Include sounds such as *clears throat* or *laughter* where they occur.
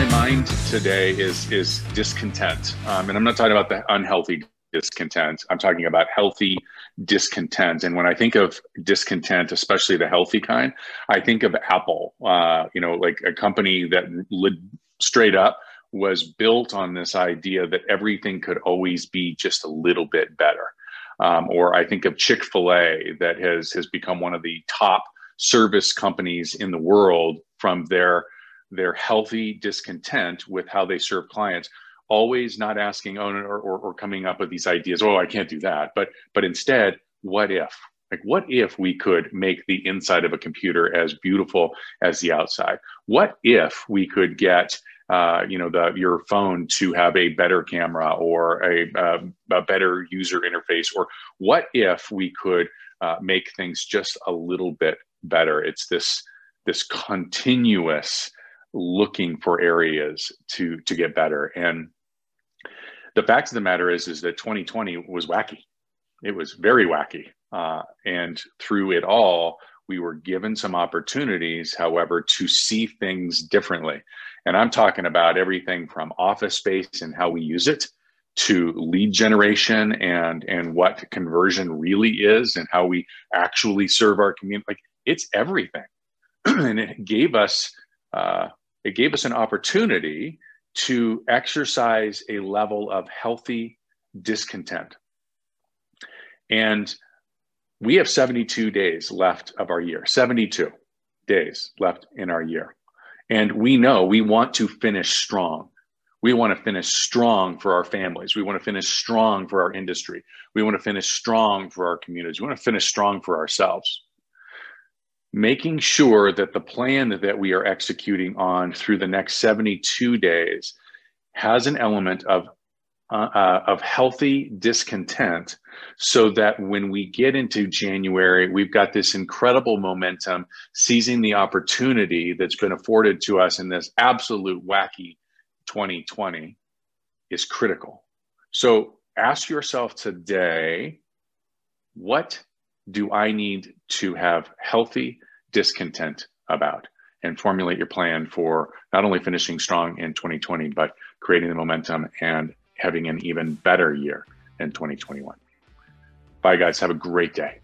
my mind today is is discontent, um, and I'm not talking about the unhealthy discontent. I'm talking about healthy discontent. And when I think of discontent, especially the healthy kind, I think of Apple. Uh, you know, like a company that straight up was built on this idea that everything could always be just a little bit better. Um, or I think of Chick Fil A that has has become one of the top service companies in the world from their their healthy discontent with how they serve clients always not asking oh, or, or, or coming up with these ideas oh i can't do that. But but instead what if? Like what if we could make the inside of a computer as beautiful as the outside? What if we could get uh, you know the your phone to have a better camera or a, uh, a better user interface? Or what if we could uh, make things just a little bit better? It's this this continuous looking for areas to to get better. And the fact of the matter is is that 2020 was wacky. It was very wacky. Uh, and through it all we were given some opportunities however to see things differently. And i'm talking about everything from office space and how we use it to lead generation and and what conversion really is and how we actually serve our community. Like it's everything. *clears throat* And it gave us uh, it gave us an opportunity to exercise a level of healthy discontent. And we have 72 days left of our year, 72 days left in our year. And we know we want to finish strong. We want to finish strong for our families. We want to finish strong for our industry. We want to finish strong for our communities. We want to finish strong for ourselves making sure that the plan that we are executing on through the next 72 days has an element of uh, uh, of healthy discontent so that when we get into January, we've got this incredible momentum, seizing the opportunity that's been afforded to us in this absolute wacky 2020 is critical. So ask yourself today what do I need to have healthy discontent about? And formulate your plan for not only finishing strong in 2020, but creating the momentum and having an even better year in 2021. Bye, guys. Have a great day.